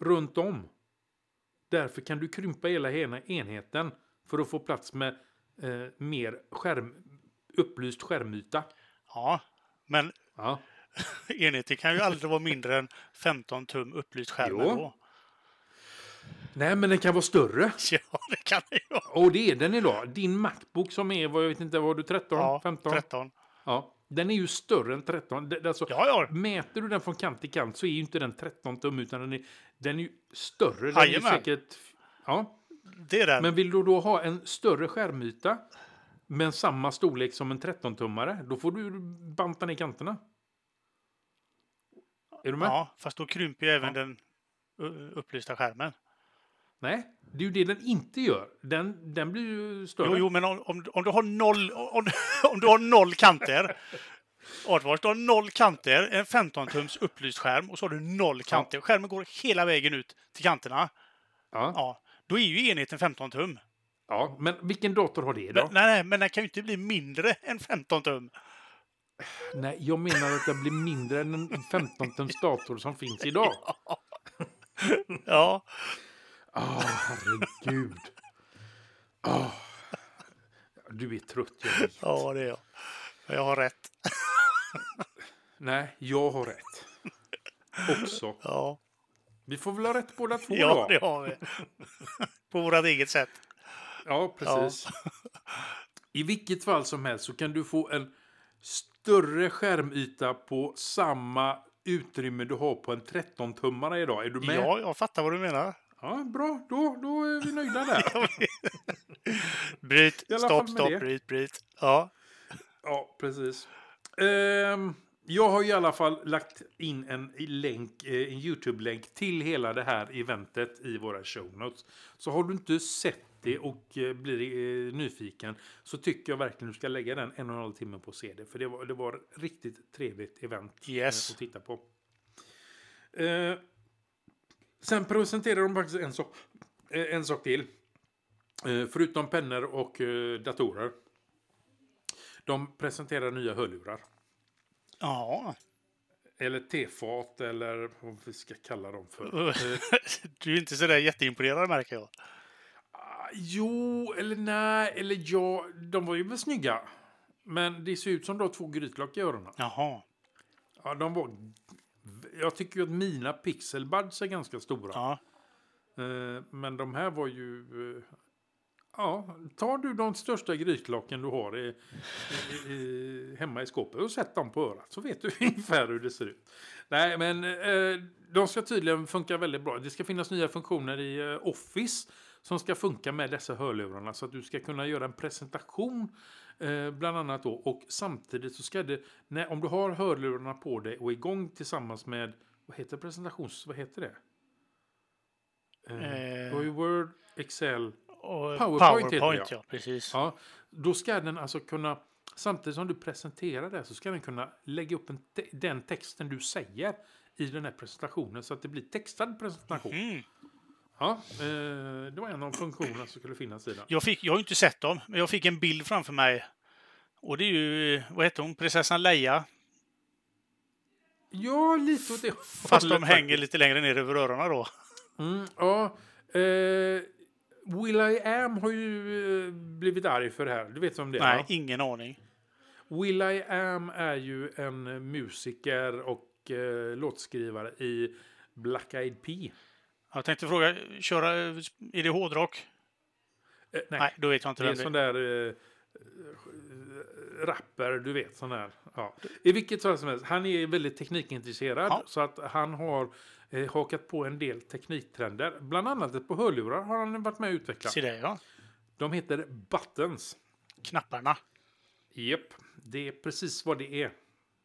runt om. Därför kan du krympa hela enheten för att få plats med eh, mer skärm, upplyst skärmyta. Ja, men ja. enheten kan ju aldrig vara mindre än 15 tum upplyst skärm. Nej, men den kan vara större. Ja, det kan den ju Och det är den idag. Din Macbook som är, vad jag vet inte, var du 13? Ja, 15? 13. Ja. Den är ju större än 13. Det- Alltså, Ja, ja. Mäter du den från kant till kant så är ju inte den 13 tum utan den är, den är ju större. Den är Jajamän. säkert, ja. Det är den. Men vill du då ha en större skärmyta men samma storlek som en 13-tummare, då får du banta ner kanterna. Är du med? Ja, fast då krymper ju även Ja. den upplysta skärmen. Nej, det är ju det den inte gör. Den, den blir ju större. Jo, jo, men om, om, om du har noll, om, om du har noll kanter. Artwars, du har noll kanter, en 15-tums upplyst skärm och så har du noll kanter. Skärmen går hela vägen ut till kanterna. Ja. Ja, då är ju enheten 15 tum. ja, men vilken dator har det då? Men, nej, nej, men den kan ju inte bli mindre än 15 tum. Nej, jag menar att den blir mindre än en 15-tums dator som finns idag. Ja, Åh, herregud. Åh. Du är trött, jag vet. ja det är jag. Jag har rätt. Nej, jag har rätt. Också. Ja, Vi får väl ha rätt båda två ja då? det har vi. På vårt eget sätt. Ja, precis. I vilket fall som helst så kan du få en större skärmyta på samma utrymme du har på en 13-tummare idag. Är du med? Ja, jag fattar vad du menar. Ja, bra. Då, då är vi nöjda där. Bryt, stopp, stopp, det. bryt, bryt. Ja, Ja, precis. Ehm, jag har i alla fall lagt in en länk, eh, en Youtube-länk till hela det här eventet i våra show notes. Så har du inte sett det och eh, blir eh, nyfiken så tycker jag verkligen du ska lägga den en och en halv timme på det. För det var, det var ett riktigt trevligt event Yes. att titta på. Eh, sen presenterar de faktiskt en sak, en sak till. Eh, förutom pennor och eh, datorer. De presenterar nya hörlurar. Ja. Eller tefat eller vad vi ska kalla dem för. Eh, Du är inte så där jätteimponerad märker jag. ah, jo, eller nej, eller ja. De var ju väl snygga. Men det ser ut som de har två grytlock i öronen. Jaha. Ja, de var... Jag tycker ju att mina pixelbuds är ganska stora. Ja. Eh, Men de här var ju... Ja, tar du de största grytlocken du har i, i, i, hemma i skåpet och sätt dem på örat så vet du ungefär hur det ser ut. Nej, men eh, de ska tydligen funka väldigt bra. Det ska finnas nya funktioner i eh, Office som ska funka med dessa hörlurarna så att du ska kunna göra en presentation eh, bland annat då. Och samtidigt så ska det, när, om du har hörlurarna på dig och igång tillsammans med, vad heter presentations, vad heter det? Eh, Eh. Word, Excel, Och PowerPoint heter det, PowerPoint, ja. Precis. Ja, då ska den alltså kunna, samtidigt som du presenterar det så ska den kunna lägga upp te- den texten du säger i den här presentationen så att det blir textad presentation. Mm. Ja, eh, det var en av funktionerna som skulle finnas i den. Jag, fick, jag har ju inte sett dem, men jag fick en bild framför mig. Och det är ju, vad heter hon, prinsessan Leia. Ja, lite åt det Fast de hänger lite längre ner över öronen då. Mm, ja, eh, Will I Am har ju eh, blivit arg för det här. Du vet om det är? Nej, va? ingen aning. Will I Am är ju en musiker och eh, låtskrivare i Black Eyed Pea. Jag tänkte fråga, köra, är det hårdrock? Eh, nej, Nej, då vet jag inte det är vem sån där eh, rapper, du vet. Sån där. Ja. I vilket fall som helst, han är väldigt teknikintresserad. Ja. Så att han har eh, hakat på en del tekniktrender. Bland annat ett på hörlurar har han varit med och utvecklat. Se det, ja. De heter Buttons. Knapparna. Japp, det är precis vad det är.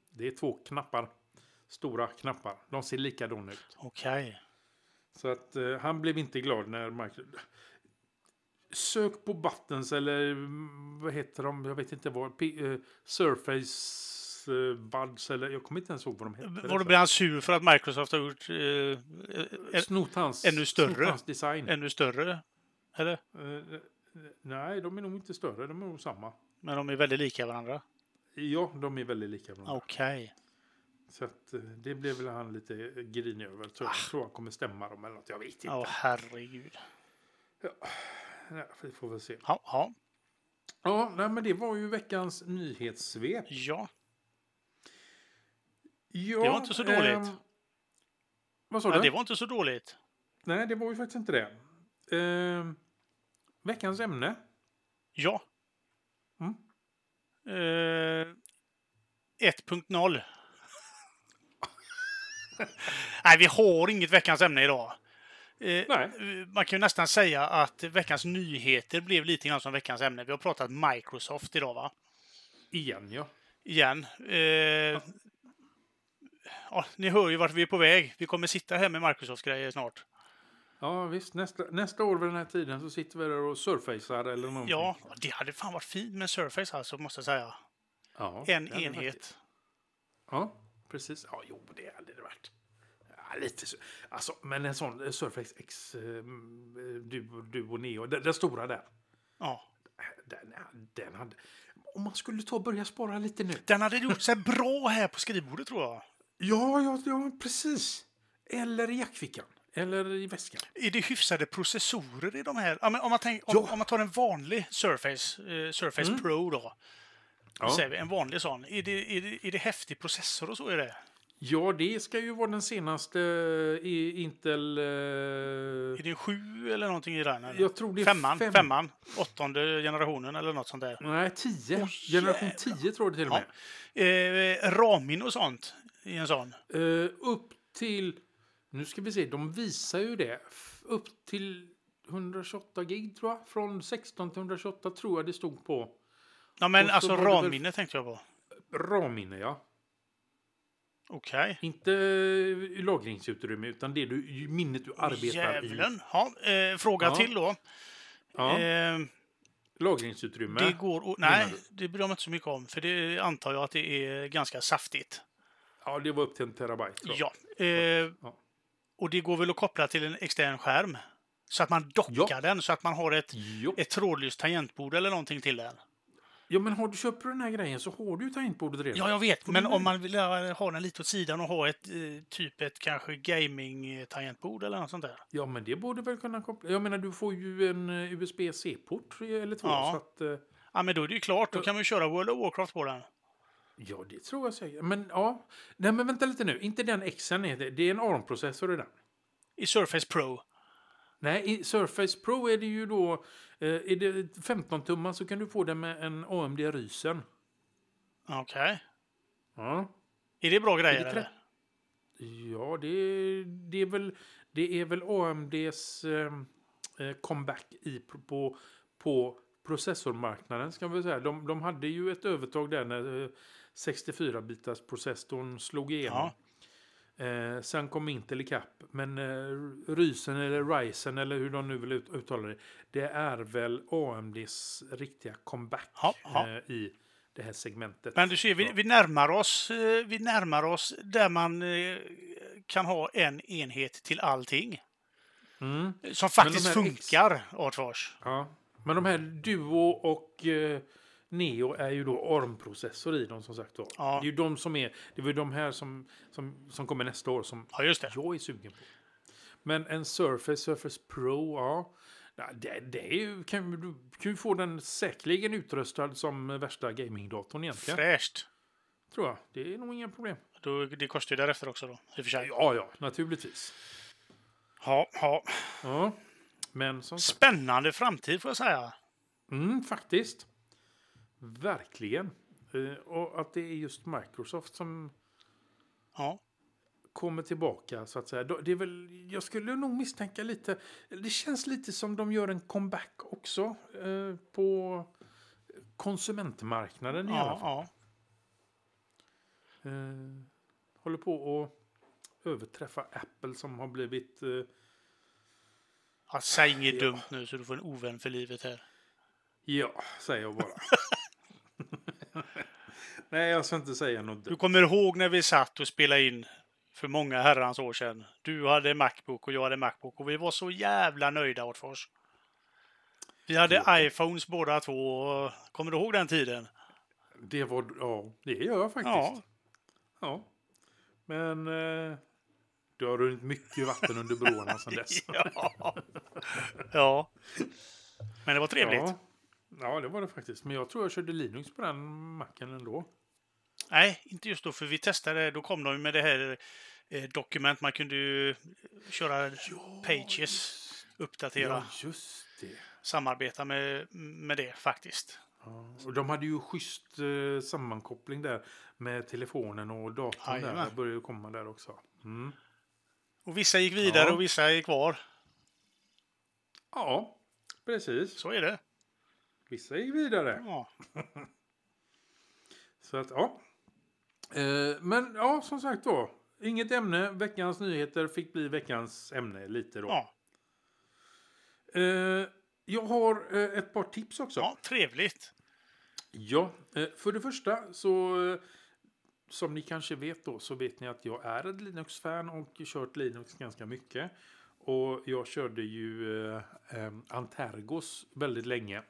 Det är två knappar. Stora knappar. De ser likadana ut. Okej. Så att eh, han blev inte glad när Michael... Sök på Buttons eller mm, vad heter de? Jag vet inte vad. P- eh, Surface Buds eller jag kommer inte ens ihåg vad de heter. Var då blir han sur för att Microsoft har gjort eh, Snott hans, ännu större? snott hans design. ännu större? Eller? Eh, eh, nej, de är nog inte större. De är nog samma. Men de är väldigt lika varandra. Ja, de är väldigt lika varandra. Okej. Så att, eh, det blev väl han lite grinig över. Så jag tror han kommer stämma dem eller något. Jag vet inte. Åh, herregud. Nej, vi får väl se. Ja, ja. Ja, nej, men det var ju veckans nyhetssvep. ja. Ja, Det var inte så dåligt. ehm, vad sa ja du? det var inte så dåligt. Nej, det var ju faktiskt inte det. Ehm, veckans ämne. Ja. Mm. Eh, 1.0. Nej, vi har inget veckans ämne idag. Eh, Nej. Man kan ju nästan säga att veckans nyheter blev lite grann som veckans ämne. Vi har pratat Microsoft idag, va? Igen, ja. Igen. Eh, ja, ni hör ju vart vi är på väg. Vi kommer sitta här med Microsoft-grejer snart. Ja, visst. Nästa, nästa år vid den här tiden så sitter vi där och surfacear eller någonting. Ja, det hade fan varit fint med Surface alltså, måste jag säga. ja En enhet. varit- Ja, precis. Ja, jo, det hade det varit. Ja, lite så. Alltså, men en sån eh, Surface X, eh, du, du och Neo, den, den stora där. Ja. Den, den hade... Om man skulle ta och börja spara lite nu. Den hade gjort sig bra här på skrivbordet tror jag. Ja, ja, ja, precis. Eller i jackfickan. Eller i väskan. Är det hyfsade processorer i de här? Ja, men om, man tänk, om, Ja. Mm. om man tar en vanlig Surface, eh, Surface Pro då. Ja. Säger vi, en vanlig sån. Är det, är, det, är det häftig processor och så? Är det? Ja, det ska ju vara den senaste i Intel... eh, Är det en 7 eller någonting i den? Eller? Jag tror det är femman, fem. femman, åttonde generationen eller något sånt där. Nej, 10. Åh, Generation. 10 tror jag det till och Ja. med. Eh, Ramin och sånt i en sån. Eh, upp till... Nu ska vi se, de visar ju det. Upp till 128 gig tror jag. Från 16 till 128 tror jag det stod på Ja, men Och så alltså det väl- RAM-minne tänkte jag på. RAM-minne, ja. Okej. Inte eh, lagringsutrymme, utan det du, minnet du arbetar i. Djävulen. Ja, eh, fråga Ja. till då. Ja, Eh, lagringsutrymme. det går... Nej, det bryr jag mig inte så mycket om. För det antar jag att det är ganska saftigt. Ja, det var upp till en terabyte. Ja. Eh, Ja. och det går väl att koppla till en extern skärm? Så att man dockar Ja. den, så att man har ett, Jo. ett trådlöst tangentbord eller någonting till den. Ja, men har du köpt den här grejen så har du ju tangentbordet redan. Ja, jag vet. Men du- om man vill ha ha den lite åt sidan och ha ett eh, typ ett kanske gaming-tangentbord eller något sånt där. Ja, men det borde väl kunna koppla. Jag menar, du får ju en eh, USB-C-port eller två. Ja. Så att, eh, Ja, men då är det ju klart. Då kan man ju köra World of Warcraft på den. Ja, det tror jag säkert. Men ja, nej, men vänta lite nu. Inte den Xen är det. Det är en ARM-processor i den. I Surface Pro. Nej, i Surface Pro är det ju då... Eh, är det 15 tummar så kan du få den med en AMD Ryzen. Okej. Ja. Är det bra grejer Är det? Ja, det, det, är väl, det är väl AMDs eh, eh, comeback i, på, på processormarknaden. Ska vi säga. De, de hade ju ett övertag där när eh, 64-bitars processorn slog igenom. Eh, sen kom Intel ikapp. Men eh, Ryzen eller Ryzen eller hur de nu vill ut, uttala det. Det är väl AMDs riktiga comeback Ja, ja. Eh, i det här segmentet. Men du ser, vi, vi, närmar oss, eh, vi närmar oss där man eh, kan ha en enhet till allting. Mm. Som faktiskt här X- funkar, Artfors. Ja, men de här Duo och eh, Neo är ju då ARM-processor i dem som sagt var. Ja. Det är ju de som är, det var de här som, som, som kommer nästa år som Ja, just det. jag är sugen på. Men en Surface, Surface Pro, ja. det, det är ju, kan, du kan ju få den säkerligen utrustad som värsta gamingdatorn egentligen. Fräscht. Tror jag. Det är nog inga problem. Då, det kostar ju därefter också då, i och för sig. Ja, ja, naturligtvis. Ja, ja. Ja, men. Spännande framtid får jag säga. Mm, faktiskt. Verkligen. Eh, och att det är just Microsoft som Ja. kommer tillbaka så att säga. Det är väl, jag skulle nog misstänka lite. Det känns lite som de gör en comeback också eh, på konsumentmarknaden i alla Ja, fall. ja. Eh, håller på att överträffa Apple som har blivit... Eh, ja säg inget Ja. dumt nu så du får en ovän för livet här. ja, säger jag bara. Nej, jag ska inte säga något Du kommer ihåg när vi satt och spelade in för många herrans år sedan. Du hade Macbook och jag hade Macbook och vi var så jävla nöjda Artfors. Vi hade iPhones båda två. Kommer du ihåg den tiden? Det var... Ja, det gör jag faktiskt. Ja. Ja. Men eh, det har runnit mycket vatten under broarna sedan dess. Ja. ja. Men det var trevligt. Ja. ja, det var det faktiskt. Men jag tror jag körde Linux på den macken ändå. Nej, inte just då, för vi testade. Då kom de med det här eh, dokument. Man kunde ju köra pages, uppdatera, Ja, just det. samarbeta med, med det faktiskt. Ja, och de hade ju schysst eh, sammankoppling där med telefonen och datorn. Där. Jajamän. Det började komma där också. Mm. Och vissa gick vidare Ja. och vissa är kvar. Ja, precis. Så är det. Vissa gick vidare. Ja. Så att, ja. Eh, men ja, som sagt då. Inget ämne. Veckans nyheter fick bli veckans ämne lite då. Ja. Eh, jag har eh, ett par tips också. ja, trevligt. Ja, för det första så som ni kanske vet då så vet ni att jag är ett Linux-fan och kört Linux ganska mycket. Och jag körde ju eh, Antergos väldigt länge.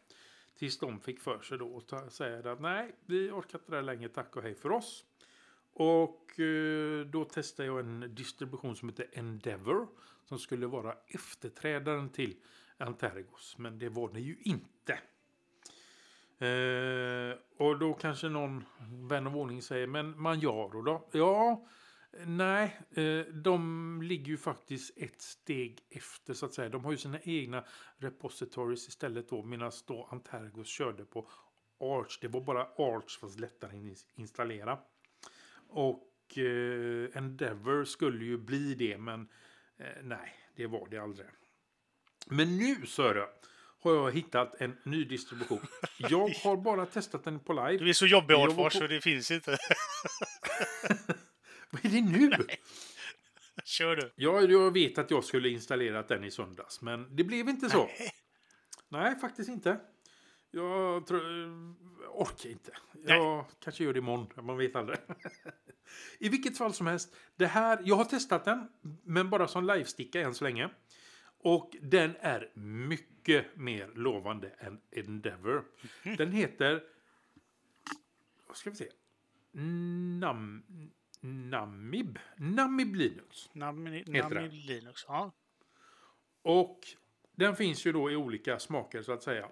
Tills de fick för sig då och säga att nej, vi orkar inte det längre, tack och hej för oss. Och eh, då testade jag en distribution som heter Endeavor, Som skulle vara efterträdaren till Antergos. Men det var det ju inte. Eh, och då kanske någon vän av ordning säger, men Manjaro då? Ja, nej, eh, de ligger ju faktiskt ett steg efter så att säga. De har ju sina egna repositories istället då, medan då Antergos körde på Arch. Det var bara Arch fast lättare att installera. Och eh, Endeavour skulle ju bli det, men eh, nej, det var det aldrig. Men nu, Sören, har jag hittat en ny distribution. Jag har bara testat den på live. Du är så jobbig Artfors på- så det finns inte. Vad är det nu? Kör du. Ja, jag vet att jag skulle installerat den i söndags, men det blev inte så. Nej, faktiskt inte. Jag tror, orkar inte. Jag kanske gör det imorgon, man vet aldrig. I vilket fall som helst, det här, jag har testat den, men bara som livesticka än så länge. Och den är mycket mer lovande än Endeavour. Den heter, vad ska vi se, Nam, Namib, Namib Linux. Nami, Heter Nami det. Linux. Ja. Och den finns ju då i olika smaker så att säga.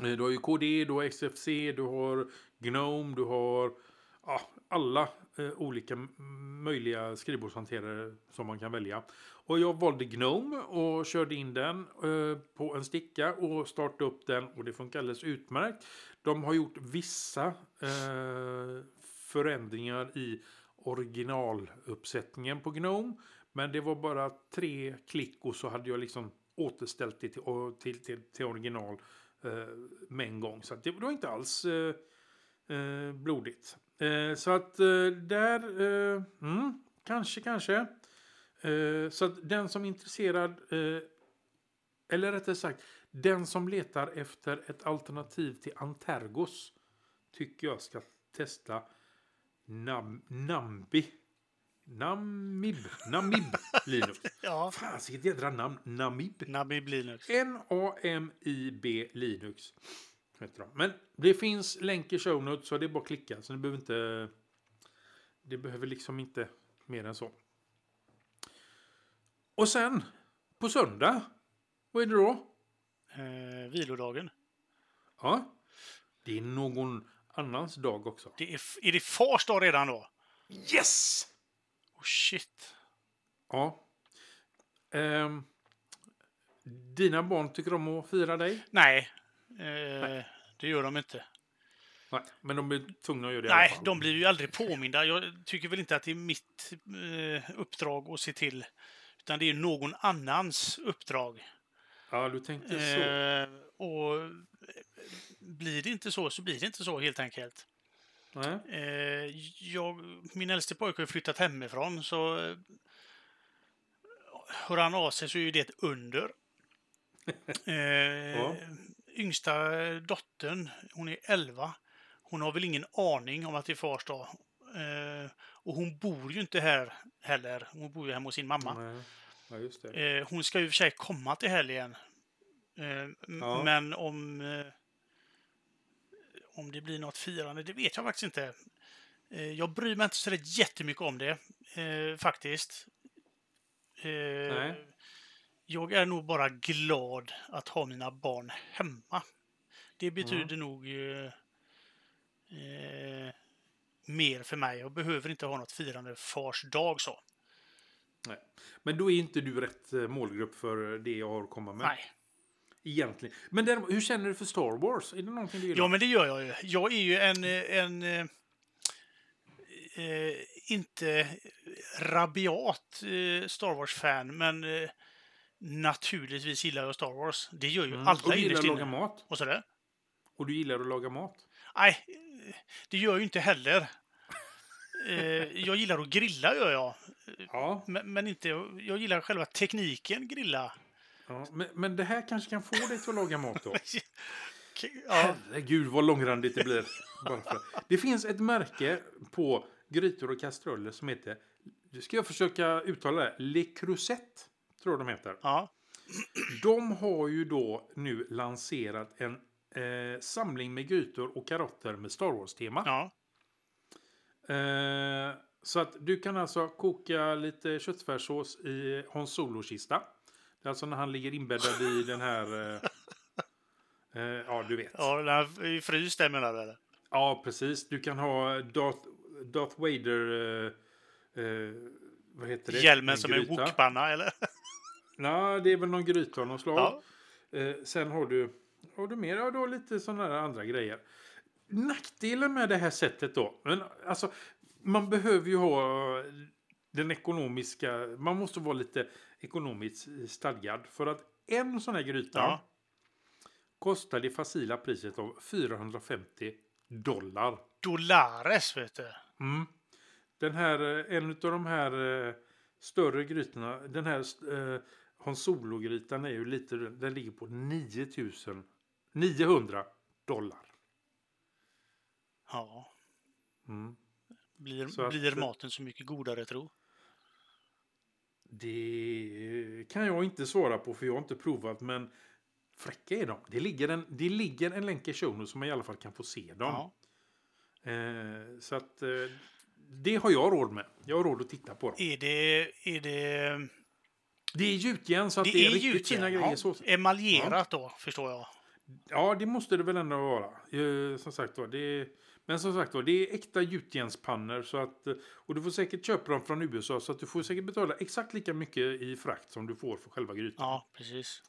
Eh, du har ju KD, du har XFC, du har Gnome, du har ja, alla eh, olika möjliga skrivbordshanterare som man kan välja. Och jag valde Gnome och körde in den eh, på en sticka och startade upp den och det funkar alldeles utmärkt. De har gjort vissa eh, förändringar i originaluppsättningen på Gnome. Men det var bara tre klick och så hade jag liksom återställt det till, till, till, till original eh, Eh, med en gång. Så att det var inte alls eh, eh, blodigt. Eh, så att eh, där, eh, mm, kanske, kanske. Eh, så att den som är intresserad, eh, eller rättare sagt, den som letar efter ett alternativ till Antergos tycker jag ska testa Nam, Nambi. Namib. Namib Linux. ja. Fan, vilket jädra namn. Namib. Nami Linux. N-A-M-I-B Linux. Heter de. Men det finns länk i show notes så det är bara att klicka. Så det behöver inte... Det behöver liksom inte mer än så. Och sen på söndag. Vad är det då? Eh, vilodagen. Ja. Det är någon annans dag också. Det är, är det fars dag redan då? Yes! Oh shit. Ja. Ehm, dina barn tycker om att fira dig? Nej, eh, det gör de inte. Nej, men de är tvungna att göra det i alla Nej, fall. de blir ju aldrig påminda. Jag tycker väl inte att det är mitt eh, uppdrag att se till. Utan det är någon annans uppdrag. Ja, du tänkte så. Eh, och blir det inte så, så blir det inte så helt enkelt. Eh, jag, min äldste pojke har flyttat hemifrån, så eh, hör han av sig så är ju det ett under. Eh, Yngsta dottern, hon är 11. Hon har väl ingen aning om att det är fars dag. Eh, och hon bor ju inte här heller. Hon bor ju hemma hos sin mamma. Nej. Ja, just det. Eh, hon ska ju för sig komma till helgen. Eh, Ja. Men om, eh, om det blir något firande, det vet jag faktiskt inte. Eh, jag bryr mig inte så jättemycket om det, eh, faktiskt. Eh, Nej. Jag är nog bara glad att ha mina barn hemma. Det betyder nog eh, eh, mer för mig. Jag behöver inte ha något firande fars dag så. Nej. Men då är inte du rätt målgrupp för det jag har att komma med. Nej. Egentligen. Men däremot, hur känner du för Star Wars? Är det någonting du gillar? Ja, men det gör jag ju. Jag är ju en, en eh, eh, inte rabiat eh, Star Wars-fan, men eh, naturligtvis gillar jag Star Wars. Det gör ju Mm. alla Och du gillar att laga mat? Och sådär. Och du gillar att laga mat? Nej, det gör jag ju inte heller. Eh, jag gillar att grilla, gör jag. Ja. Men, men inte... Jag gillar själva tekniken grilla. Ja. Men, men det här kanske kan få dig till att laga mat då? Ja, Herregud vad långrandigt det blir. Det finns ett märke på grytor och kastruller som heter, nu ska jag försöka uttala det, Le Creuset. Tror jag de heter. ja, De har ju då nu lanserat en eh, samling med grytor och karotter med Star Wars-tema. ja. Eh, så att du kan alltså koka lite köttfärssås i Hans Solo-kista. Alltså när han ligger inbäddad i den här... Eh, eh, ja, du vet. ja den här är fryst där menar du? eller? Ja, precis. Du kan ha Darth, Darth Vader... Eh, eh, vad heter det? Hjälmen En som en gryta. wokpanna, eller? Nej, det är väl någon gryta av något slag. Ja. Eh, sen har du, har du mer, ja, du har lite sådana här andra grejer. Nackdelen med det här sättet då, men alltså, man behöver ju ha den ekonomiska, man måste vara lite ekonomiskt stadgad. För att en sån här gryta Ja. kostar det facila priset av 450 dollar. Dollares, vet du. Mm. Den här, eh, en av de här eh, större grytorna, den här eh, Hans Solo-grytan är ju lite, den ligger på 9000, 900 dollar. Ja. Mm. Blir, Så att- blir maten så mycket godare, tro? Det kan jag inte svara på för jag har inte provat men fräcka är de. Det ligger en, det ligger en länk i showen så man i alla fall kan få se dem. Ja. Eh, så att eh, det har jag råd med. Jag har råd att titta på dem. Är det... Är det, Det är gjutjärn så att det, det, är, är riktigt fina grejer. ja. Så, Emaljerat då, förstår jag. Ja, det måste det väl ändå vara. Eh, som sagt var, det är, men som sagt var, det är äkta gjutjärnspannor. Så att, och du får säkert köpa dem från USA så att du får säkert betala exakt lika mycket i frakt som du får för själva grytan. Ja, precis.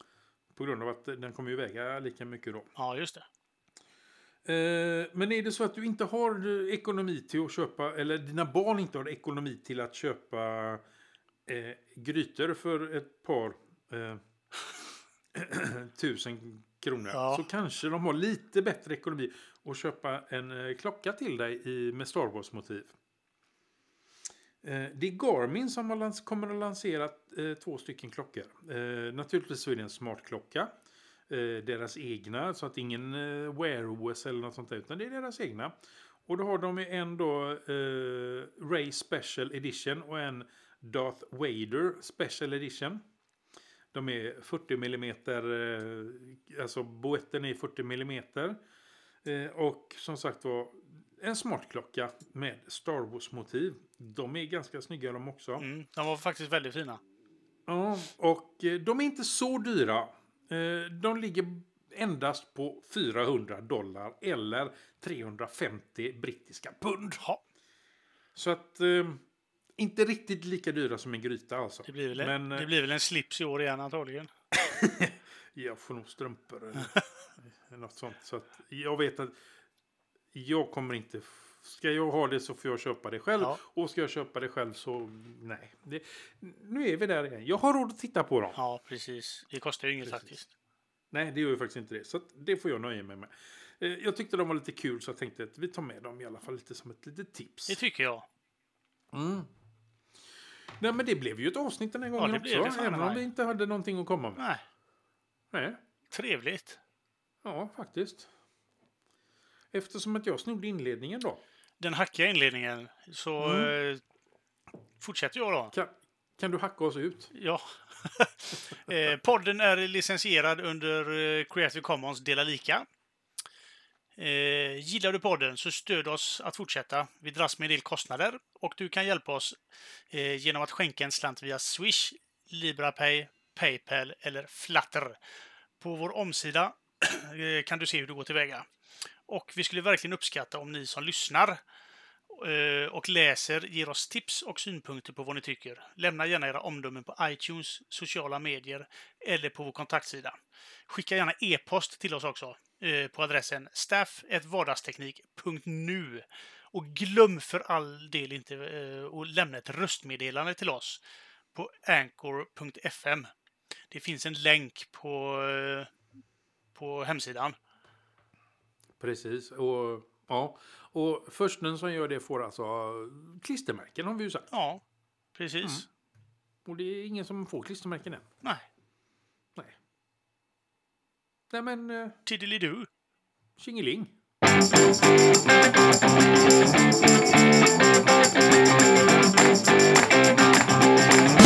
På grund av att den kommer ju väga lika mycket då. Ja, just det. Eh, men är det så att du inte har ekonomi till att köpa, eller dina barn inte har ekonomi till att köpa eh, grytor för ett par eh, tusen kronor. Ja. Så kanske de har lite bättre ekonomi att köpa en eh, klocka till dig i, med Star Wars-motiv. Eh, det är Garmin som har kommer att lansera eh, två stycken klockor. Naturligtvis så är det en smartklocka. Deras egna, så att ingen Wear OS eller något sånt där, utan det är deras egna. Och då har de en då Ray Special Edition och en Darth Vader Special Edition. De är 40 mm, eh, alltså boetten är 40 mm. Eh, och som sagt var, en smartklocka med Star Wars-motiv. De är ganska snygga de också. Mm, de var faktiskt väldigt fina. Ja, och eh, de är inte så dyra. De ligger endast på 400 dollar eller 350 brittiska pund. Ja, Så att inte riktigt lika dyra som en gryta alltså. det blir väl, en, Men eh, det blir väl en slips i år igen antagligen. jag får nog strumpor eller något sånt. Så att jag vet att jag kommer inte... Ska jag ha det så får jag köpa det själv. Ja. Och ska jag köpa det själv så nej. Det, nu är vi där igen. Jag har råd att titta på dem. Ja, precis. Det kostar ju inget Precis. faktiskt. Nej, det gör ju faktiskt inte det. Så det får jag nöja mig med. Eh, Jag tyckte de var lite kul så jag tänkte att vi tar med dem i alla fall lite som ett litet tips. Det tycker jag. Mm. Nej, men det blev ju ett avsnitt den här gången det blev också. det fan även om vi inte hade någonting att komma med. Nej, Nej. trevligt. Ja, faktiskt. Eftersom att jag snodde inledningen då. Den hackiga inledningen, så Mm. eh, fortsätter jag då. Kan, kan du hacka oss ut? Ja. eh, podden är licensierad under eh, Creative Commons dela lika. Eh, gillar du podden så stöd oss att fortsätta. Vi dras med en del kostnader och du kan hjälpa oss eh, genom att skänka en slant via Swish, LibraPay, Paypal eller Flutter. På vår omsida eh, kan du se hur du går tillväga. Och vi skulle verkligen uppskatta om ni som lyssnar eh, Eh, och läser, ger oss tips och synpunkter på vad ni tycker. Lämna gärna era omdömen på iTunes, sociala medier eller på vår kontaktsida. Skicka gärna e-post till oss också eh, på adressen staff.vardagsteknik.nu. Och glöm för all del inte eh, att lämna ett röstmeddelande till oss på anchor.fm. Det finns en länk på, på hemsidan. Precis. Och, Ja, och försten som gör det får alltså klistermärken har vi ju sagt. Ja, precis. Mm. Och det är ingen som får klistermärken än. Nej. Nej. Nej men... Eh, Tiddelidu. Tjingeling. Thank